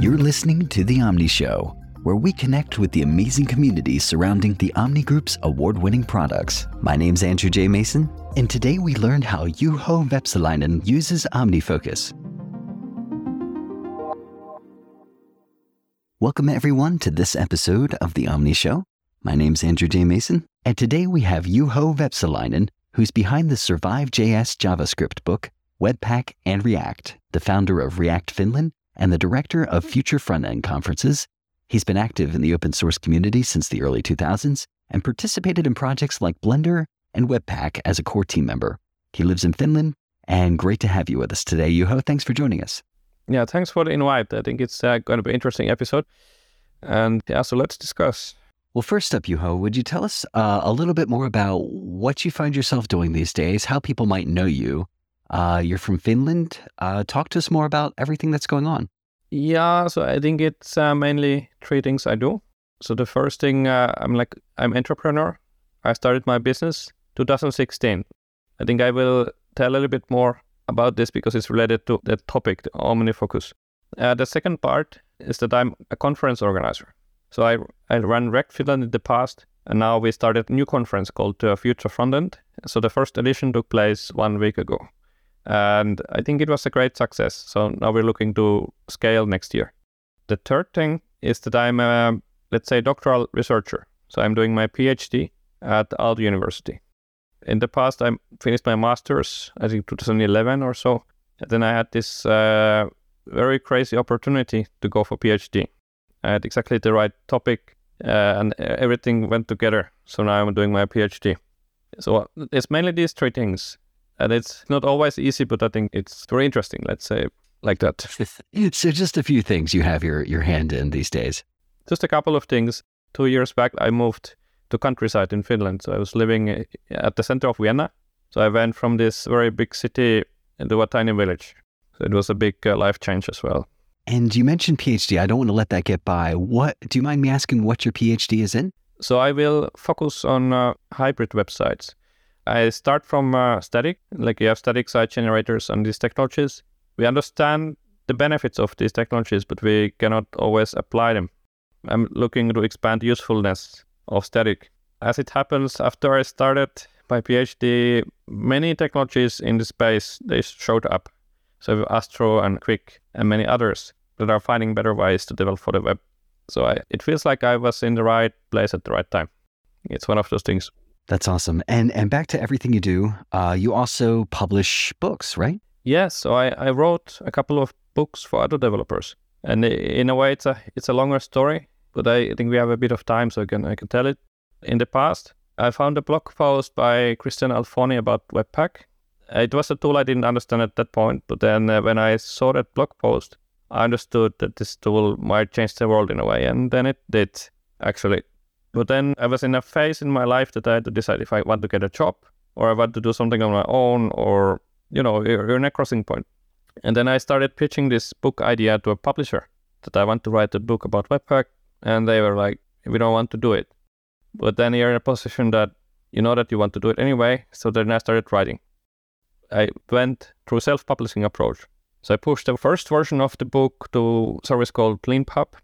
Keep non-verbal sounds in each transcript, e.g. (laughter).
You're listening to The Omni Show, where we connect with the amazing community surrounding the Omni Group's award winning products. My name's Andrew J. Mason, and today we learned how Juho Vepsäläinen uses OmniFocus. Welcome, everyone, to this episode of The Omni Show. My name's Andrew J. Mason, and today we have Juho Vepsäläinen, who's behind the SurviveJS JavaScript book, Webpack, and React, the founder of React Finland and the director of Future Frontend Conferences. He's been active in the open source community since the early 2000s and participated in projects like Blender and Webpack as a core team member. He lives in Finland, and great to have you with us today, Juho. Thanks for joining us. Yeah, thanks for the invite. I think it's uh, going to be an interesting episode. And yeah, so let's discuss. Well, first up, Juho, would you tell us uh, a little bit more about what you find yourself doing these days, how people might know you? Uh, you're from Finland. Uh, talk to us more about everything that's going on. Yeah, so I think it's uh, mainly three things I do. So the first thing, uh, I'm like I'm entrepreneur. I started my business 2016. I think I will tell a little bit more about this because it's related to the topic, the OmniFocus. Uh, the second part is that I'm a conference organizer. So I, I ran React Finland in the past, and now we started a new conference called uh, Future Frontend. So the first edition took place one week ago. And I think it was a great success. So now we're looking to scale next year. The third thing is that I'm a, let's say, doctoral researcher. So I'm doing my PhD at Aalto University. In the past, I finished my master's, I think 2011 or so. And then I had this uh, very crazy opportunity to go for PhD. I had exactly the right topic, uh, and everything went together. So now I'm doing my PhD. So it's mainly these three things, and it's not always easy, but I think it's very interesting. Let's say like that. (laughs) so just a few things you have your your hand in these days. Just a couple of things. Two years back, I moved to countryside in Finland. So I was living uh, at the center of Vienna. So I went from this very big city into a tiny village. So it was a big uh, life change as well. And you mentioned PhD. I don't want to let that get by. What do you mind me asking what your PhD is in? So I will focus on uh, hybrid websites. I start from uh, static, like you have static site generators and these technologies. We understand the benefits of these technologies, but we cannot always apply them. I'm looking to expand usefulness of static. As it happens, after I started my PhD, many technologies in the space they showed up. So Astro and Qwik and many others that are finding better ways to develop for the web. So I, it feels like I was in the right place at the right time. It's one of those things. That's awesome. And and back to everything you do, uh, you also publish books, right? Yes. So I, I wrote a couple of books for other developers, and in a way, it's a it's a longer story. But I think we have a bit of time, so I can I can tell it. In the past, I found a blog post by Christian Alfoni about Webpack, it was a tool I didn't understand at that point, but then uh, when I saw that blog post, I understood that this tool might change the world in a way, and then it did actually. But then I was in a phase in my life that I had to decide if I want to get a job or I want to do something on my own, or you know, you're, in a crossing point. And then I started pitching this book idea to a publisher that I want to write a book about Webpack, and they were like, "We don't want to do it." But then you're in a position that you know that you want to do it anyway. So then I started writing. I went through self-publishing approach. So I pushed the first version of the book to service called Leanpub.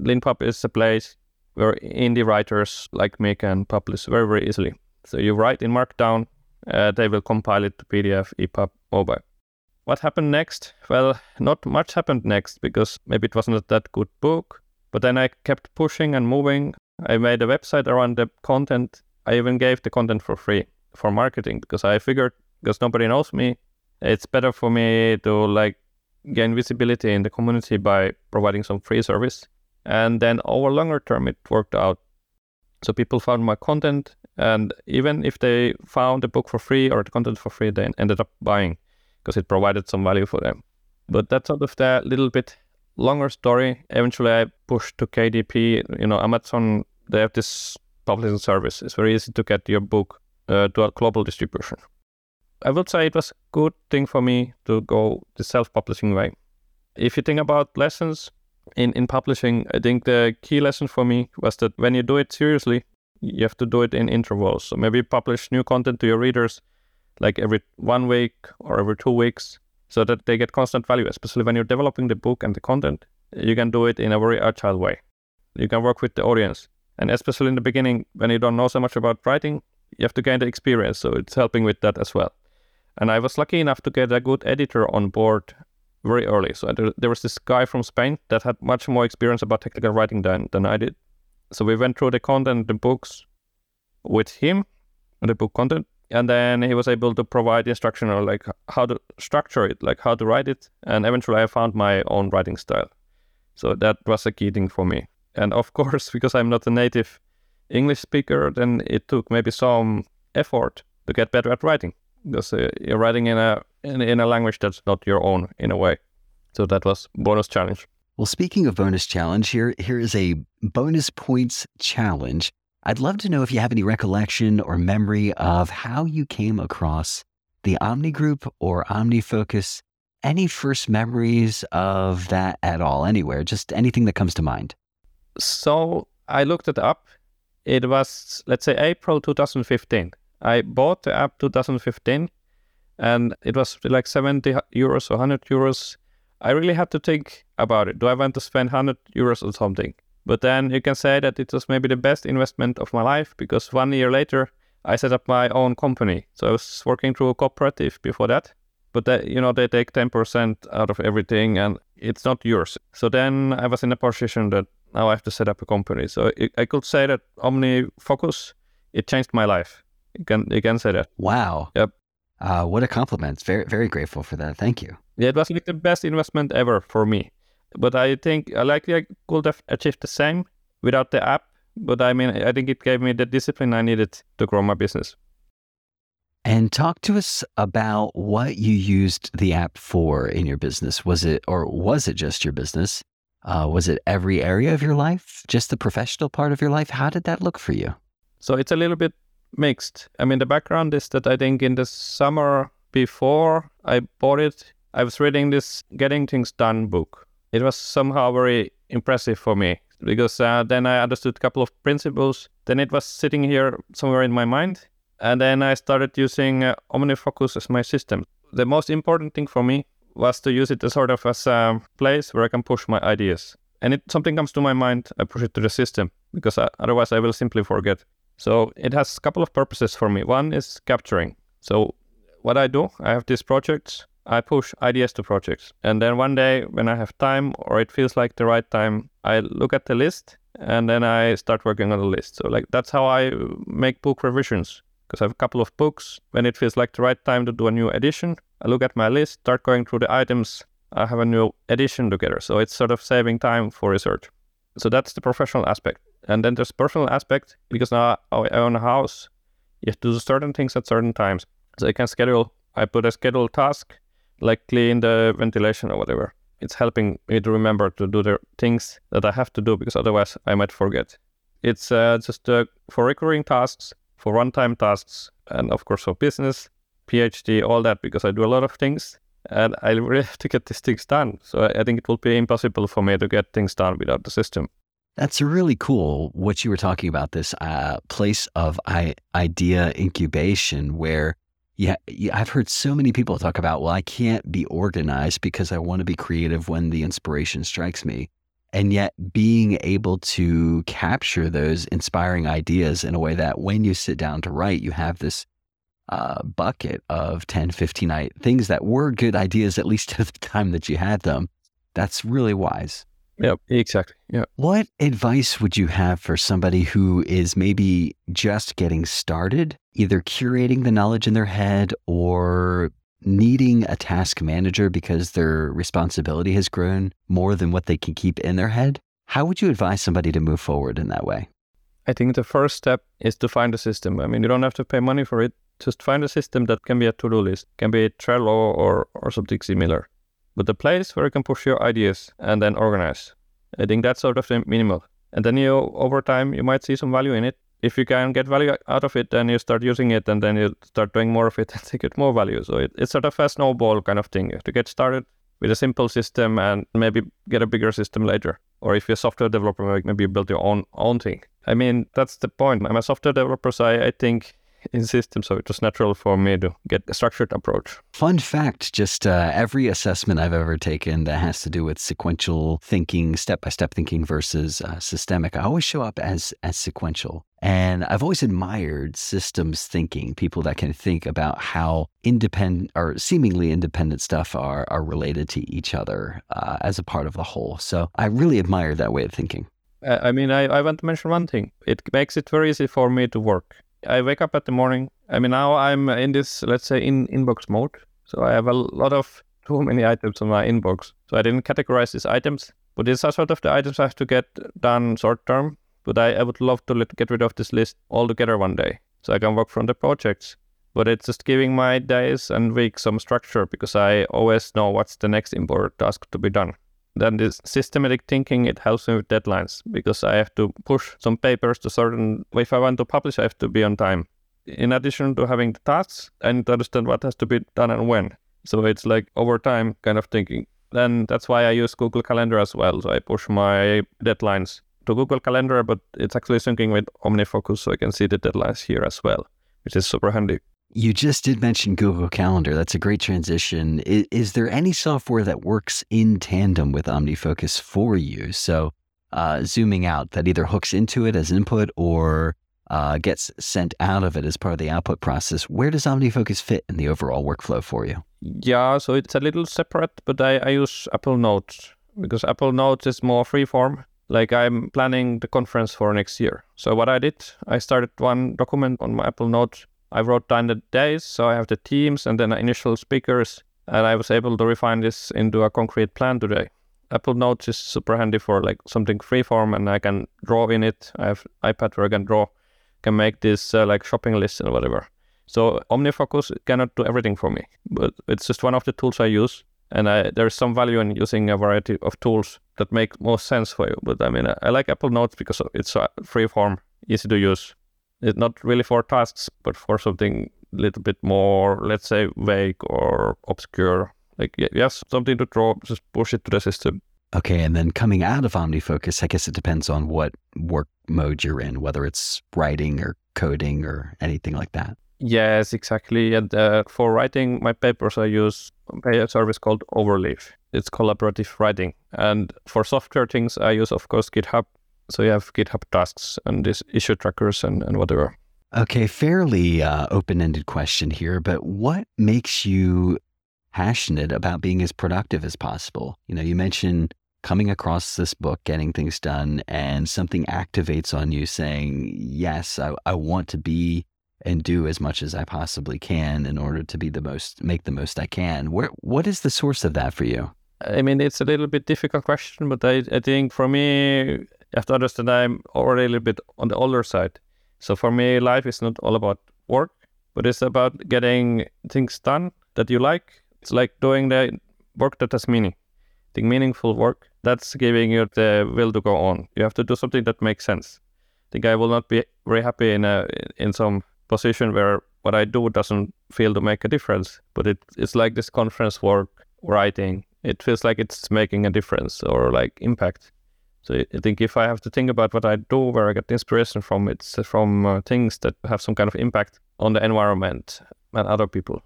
Leanpub is a place where indie writers like me can publish very, very easily. So you write in Markdown, uh, they will compile it to PDF, EPUB, mobile. What happened next? Well, not much happened next because maybe it wasn't that good book. But then I kept pushing and moving. I made a website around the content. I even gave the content for free for marketing because I figured because nobody knows me. It's better for me to like gain visibility in the community by providing some free service. And then over longer term, it worked out. So people found my content, and even if they found the book for free or the content for free, they ended up buying because it provided some value for them. But that's sort of the little bit longer story. Eventually, I pushed to KDP. You know, Amazon they have this publishing service. It's very easy to get your book uh, to a global distribution. I would say it was a good thing for me to go the self-publishing way. If you think about lessons in, in publishing, I think the key lesson for me was that when you do it seriously, you have to do it in intervals. So maybe publish new content to your readers like every one week or every two weeks. so that they get constant value, especially when you're developing the book and the content. You can do it in a very agile way. You can work with the audience. And especially in the beginning, when you don't know so much about writing, you have to gain the experience. So it's helping with that as well. And I was lucky enough to get a good editor on board very early. So there, was this guy from Spain that had much more experience about technical writing than, than I did. So we went through the content, the books with him, the book content, and then he was able to provide instruction on like how to structure it, like how to write it, and eventually I found my own writing style. So that was a key thing for me. And of (laughs) course, because I'm not a native English speaker, then it took maybe some effort to get better at writing because uh, you're writing in a in, in a language that's not your own in a way. So that was bonus challenge. Well, speaking of bonus challenge, here here is a bonus points challenge. I'd love to know if you have any recollection or memory of how you came across the Omni Group or OmniFocus. Any first memories of that at all, anywhere, just anything that comes to mind? So I looked it up. It was, let's say, April 2015. I bought the app 2015 and it was like 70 euros or 100 euros. I really had to think about it. Do I want to spend 100 euros on something? But then you can say that it was maybe the best investment of my life because one year later I set up my own company. So I was working through a cooperative before that. But they, you know they take 10% out of everything and it's not yours. So then I was in a position that now I have to set up a company. So it, I could say that OmniFocus, it changed my life. You can you can say that. Wow. Yep. Uh, what a compliment. Very very grateful for that. Thank you. Yeah, it was like the best investment ever for me. But I think I likely I could have achieved the same without the app. But I mean, I think it gave me the discipline I needed to grow my business. And talk to us about what you used the app for in your business. Was it, or was it just your business? Uh, was it every area of your life? Just the professional part of your life? How did that look for you? So it's a little bit mixed. I mean, the background is that I think in the summer before I bought it, I was reading this Getting Things Done book. It was somehow very impressive for me because uh, then I understood a couple of principles. Then it was sitting here somewhere in my mind. And then I started using uh, OmniFocus as my system. The most important thing for me was to use it as sort of as a place where I can push my ideas. And if something comes to my mind, I push it to the system because I, uh, otherwise I will simply forget. So it has a couple of purposes for me. One is capturing. So what I do, I have these projects. I push ideas to projects. And then one day when I have time or it feels like the right time, I look at the list and then I start working on the list. So like that's how I make book revisions because I have a couple of books. When it feels like the right time to do a new edition, I look at my list, start going through the items. I have a new edition together. So it's sort of saving time for research. So that's the professional aspect. And then there's personal aspect because now I own a house. You have to do certain things at certain times. So I can schedule. I put a scheduled task, like clean the ventilation or whatever. It's helping me to remember to do the things that I have to do because otherwise I might forget. It's uh, just uh, for recurring tasks, for one-time tasks, and of course for business, PhD, all that because I do a lot of things and I really (laughs) have to get these things done. So I think it will be impossible for me to get things done without the system. That's really cool what you were talking about this uh, place of I- idea incubation where yeah, I've heard so many people talk about, well, I can't be organized because I want to be creative when the inspiration strikes me. And yet, being able to capture those inspiring ideas in a way that when you sit down to write, you have this uh, bucket of 10, 15 things that were good ideas, at least (laughs) at the time that you had them. That's really wise. Yep, exactly. Yeah. What advice would you have for somebody who is maybe just getting started, either curating the knowledge in their head or needing a task manager because their responsibility has grown more than what they can keep in their head? How would you advise somebody to move forward in that way? I think the first step is to find a system. I mean, you don't have to pay money for it. Just find a system that can be a to-do list, can be Trello or, or something similar but the place where you can push your ideas and then organize. I think that's sort of the minimal. And then you, over time, you might see some value in it. If you can get value out of it, then you start using it, and then you start doing more of it (laughs) and you get more value. So it, it's sort of a snowball kind of thing. To get started with a simple system and maybe get a bigger system later. Or if you're a software developer, maybe you build your own own thing. I mean, that's the point. I'm a software developer, so I, I think in systems, so it was natural for me to get a structured approach. Fun fact just uh, every assessment I've ever taken that has to do with sequential thinking, step by step thinking versus uh, systemic, I always show up as, as sequential. And I've always admired systems thinking, people that can think about how independent or seemingly independent stuff are, are related to each other uh, as a part of the whole. So I really admire that way of thinking. I mean, I, I want to mention one thing. It makes it very easy for me to work. I wake up at the morning. I mean, now I'm in this, let's say, in inbox mode. So I have a lot of (laughs) too many items on my inbox. So I didn't categorize these items. But these are sort of the items I have to get done short term. But I, I would love to let, get rid of this list altogether one day. So I can work from the projects. But it's just giving my days and weeks some structure because I always know what's the next important task to be done then this systematic thinking it helps me with deadlines because I have to push some papers to certain if I want to publish I have to be on time. In addition to having the tasks, I need to understand what has to be done and when. So it's like over time kind of thinking. Then that's why I use Google Calendar as well. So I push my deadlines to Google Calendar, but it's actually syncing with OmniFocus so I can see the deadlines here as well, which is super handy. You just did mention Google Calendar. That's a great transition. Is, is, there any software that works in tandem with OmniFocus for you? So, uh, zooming out, that either hooks into it as input or uh, gets sent out of it as part of the output process. Where does OmniFocus fit in the overall workflow for you? Yeah, so it's a little separate, but I, I use Apple Notes because Apple Notes is more freeform. Like I'm planning the conference for next year. So what I did, I started one document on my Apple Notes I wrote down the days, so I have the teams and then initial speakers, and I was able to refine this into a concrete plan today. Apple Notes is super handy for like something freeform, and I can draw in it. I have iPad where I can draw, can make this uh, like shopping list and whatever. So OmniFocus cannot do everything for me, but it's just one of the tools I use, and I, there's some value in using a variety of tools that make most sense for you. But I mean, I, I like Apple Notes because it's a freeform, easy to use, it's not really for tasks, but for something a little bit more, let's say, vague or obscure. Like, yes, something to draw, just push it to the system. Okay, and then coming out of OmniFocus, I guess it depends on what work mode you're in, whether it's writing or coding or anything like that. Yes, exactly. And uh, for writing my papers, I use a service called Overleaf. It's collaborative writing. And for software things, I use, of course, GitHub so you have GitHub tasks and these issue trackers and, and whatever. Okay, fairly uh, open ended question here, but what makes you passionate about being as productive as possible? You know, you mentioned coming across this book, getting things done, and something activates on you saying, Yes, I, I want to be and do as much as I possibly can in order to be the most, make the most I can. Where, what is the source of that for you? I mean, it's a little bit difficult question, but I, I think for me, you have to understand I'm already a little bit on the older side. So for me, life is not all about work, but it's about getting things done that you like. It's like doing the work that has meaning. The meaningful work that's giving you the will to go on. You have to do something that makes sense. I think I will not be very happy in a in some position where what I do doesn't feel to make a difference. But it, it's like this conference work, writing. It feels like it's making a difference or like impact. So I think if I have to think about what I do, where I get inspiration from, it's from uh, things that have some kind of impact on the environment and other people.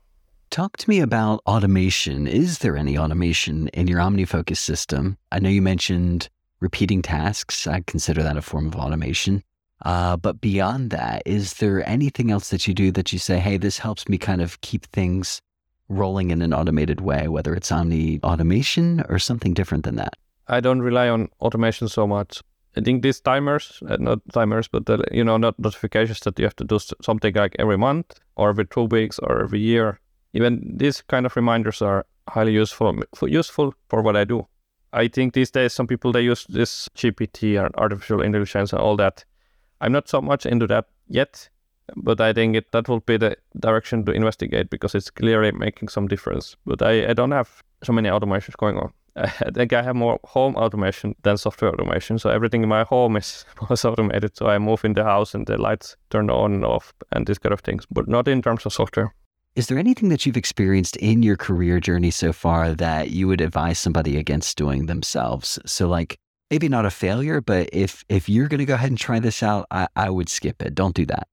Talk to me about automation. Is there any automation in your OmniFocus system? I know you mentioned repeating tasks. I consider that a form of automation. Uh, but beyond that, is there anything else that you do that you say, hey, this helps me kind of keep things rolling in an automated way, whether it's Omni automation or something different than that? I don't rely on automation so much. I think these timers, uh, not timers, but the, you know, not notifications that you have to do something like every month or every two weeks or every year. Even these kind of reminders are highly useful for, useful for what I do. I think these days some people they use this GPT and artificial intelligence and all that. I'm not so much into that yet, but I think it, that will be the direction to investigate because it's clearly making some difference. But I, I don't have so many automations going on. Uh, (laughs) I think I have more home automation than software automation. So everything in my home is (laughs) was automated. So I move in the house and the lights turn on and off and these kind of things, but not in terms of software. Is there anything that you've experienced in your career journey so far that you would advise somebody against doing themselves? So like maybe not a failure, but if if you're going to go ahead and try this out, I, I would skip it. Don't do that.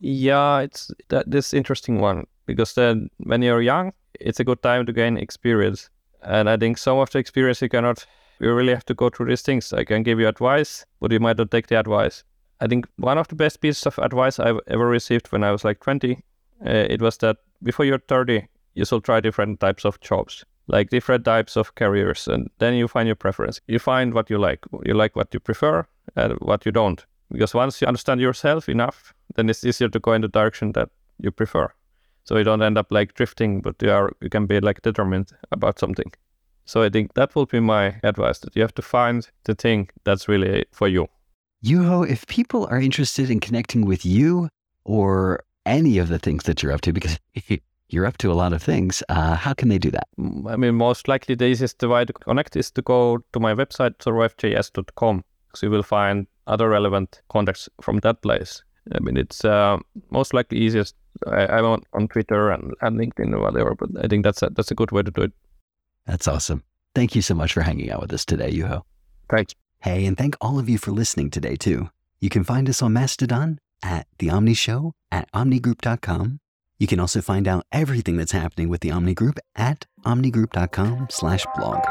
Yeah, it's that this interesting one because then when you're young, it's a good time to gain experience. And I think some of the experience you cannot you really have to go through these things. I can give you advice, but you might not take the advice. I think one of the best pieces of advice I've ever received when I was like 20, uh, it was that before you're 30, you should try different types of jobs, like different types of careers, and then you find your preference. You find what you like. You like what you prefer and what you don't. Because once you understand yourself enough, then it's easier to go in the direction that you prefer. So you don't end up like drifting, but you are you can be like determined about something. So I think that will be my advice that you have to find the thing that's really for you. Juho, if people are interested in connecting with you or any of the things that you're up to, because (laughs) you're up to a lot of things, uh, how can they do that? I mean, most likely the easiest way to connect is to go to my website, survivejs.com. So you will find other relevant contacts from that place. I mean, it's uh, most likely easiest. I, am on, on Twitter and, and LinkedIn or whatever, but I think that's a, that's a good way to do it. That's awesome. Thank you so much for hanging out with us today, Juho. Thanks. Hey, and thank all of you for listening today, too. You can find us on Mastodon at The Omni Show at omnigroup.com. You can also find out everything that's happening with the Omni Group at omnigroup.com slash blog.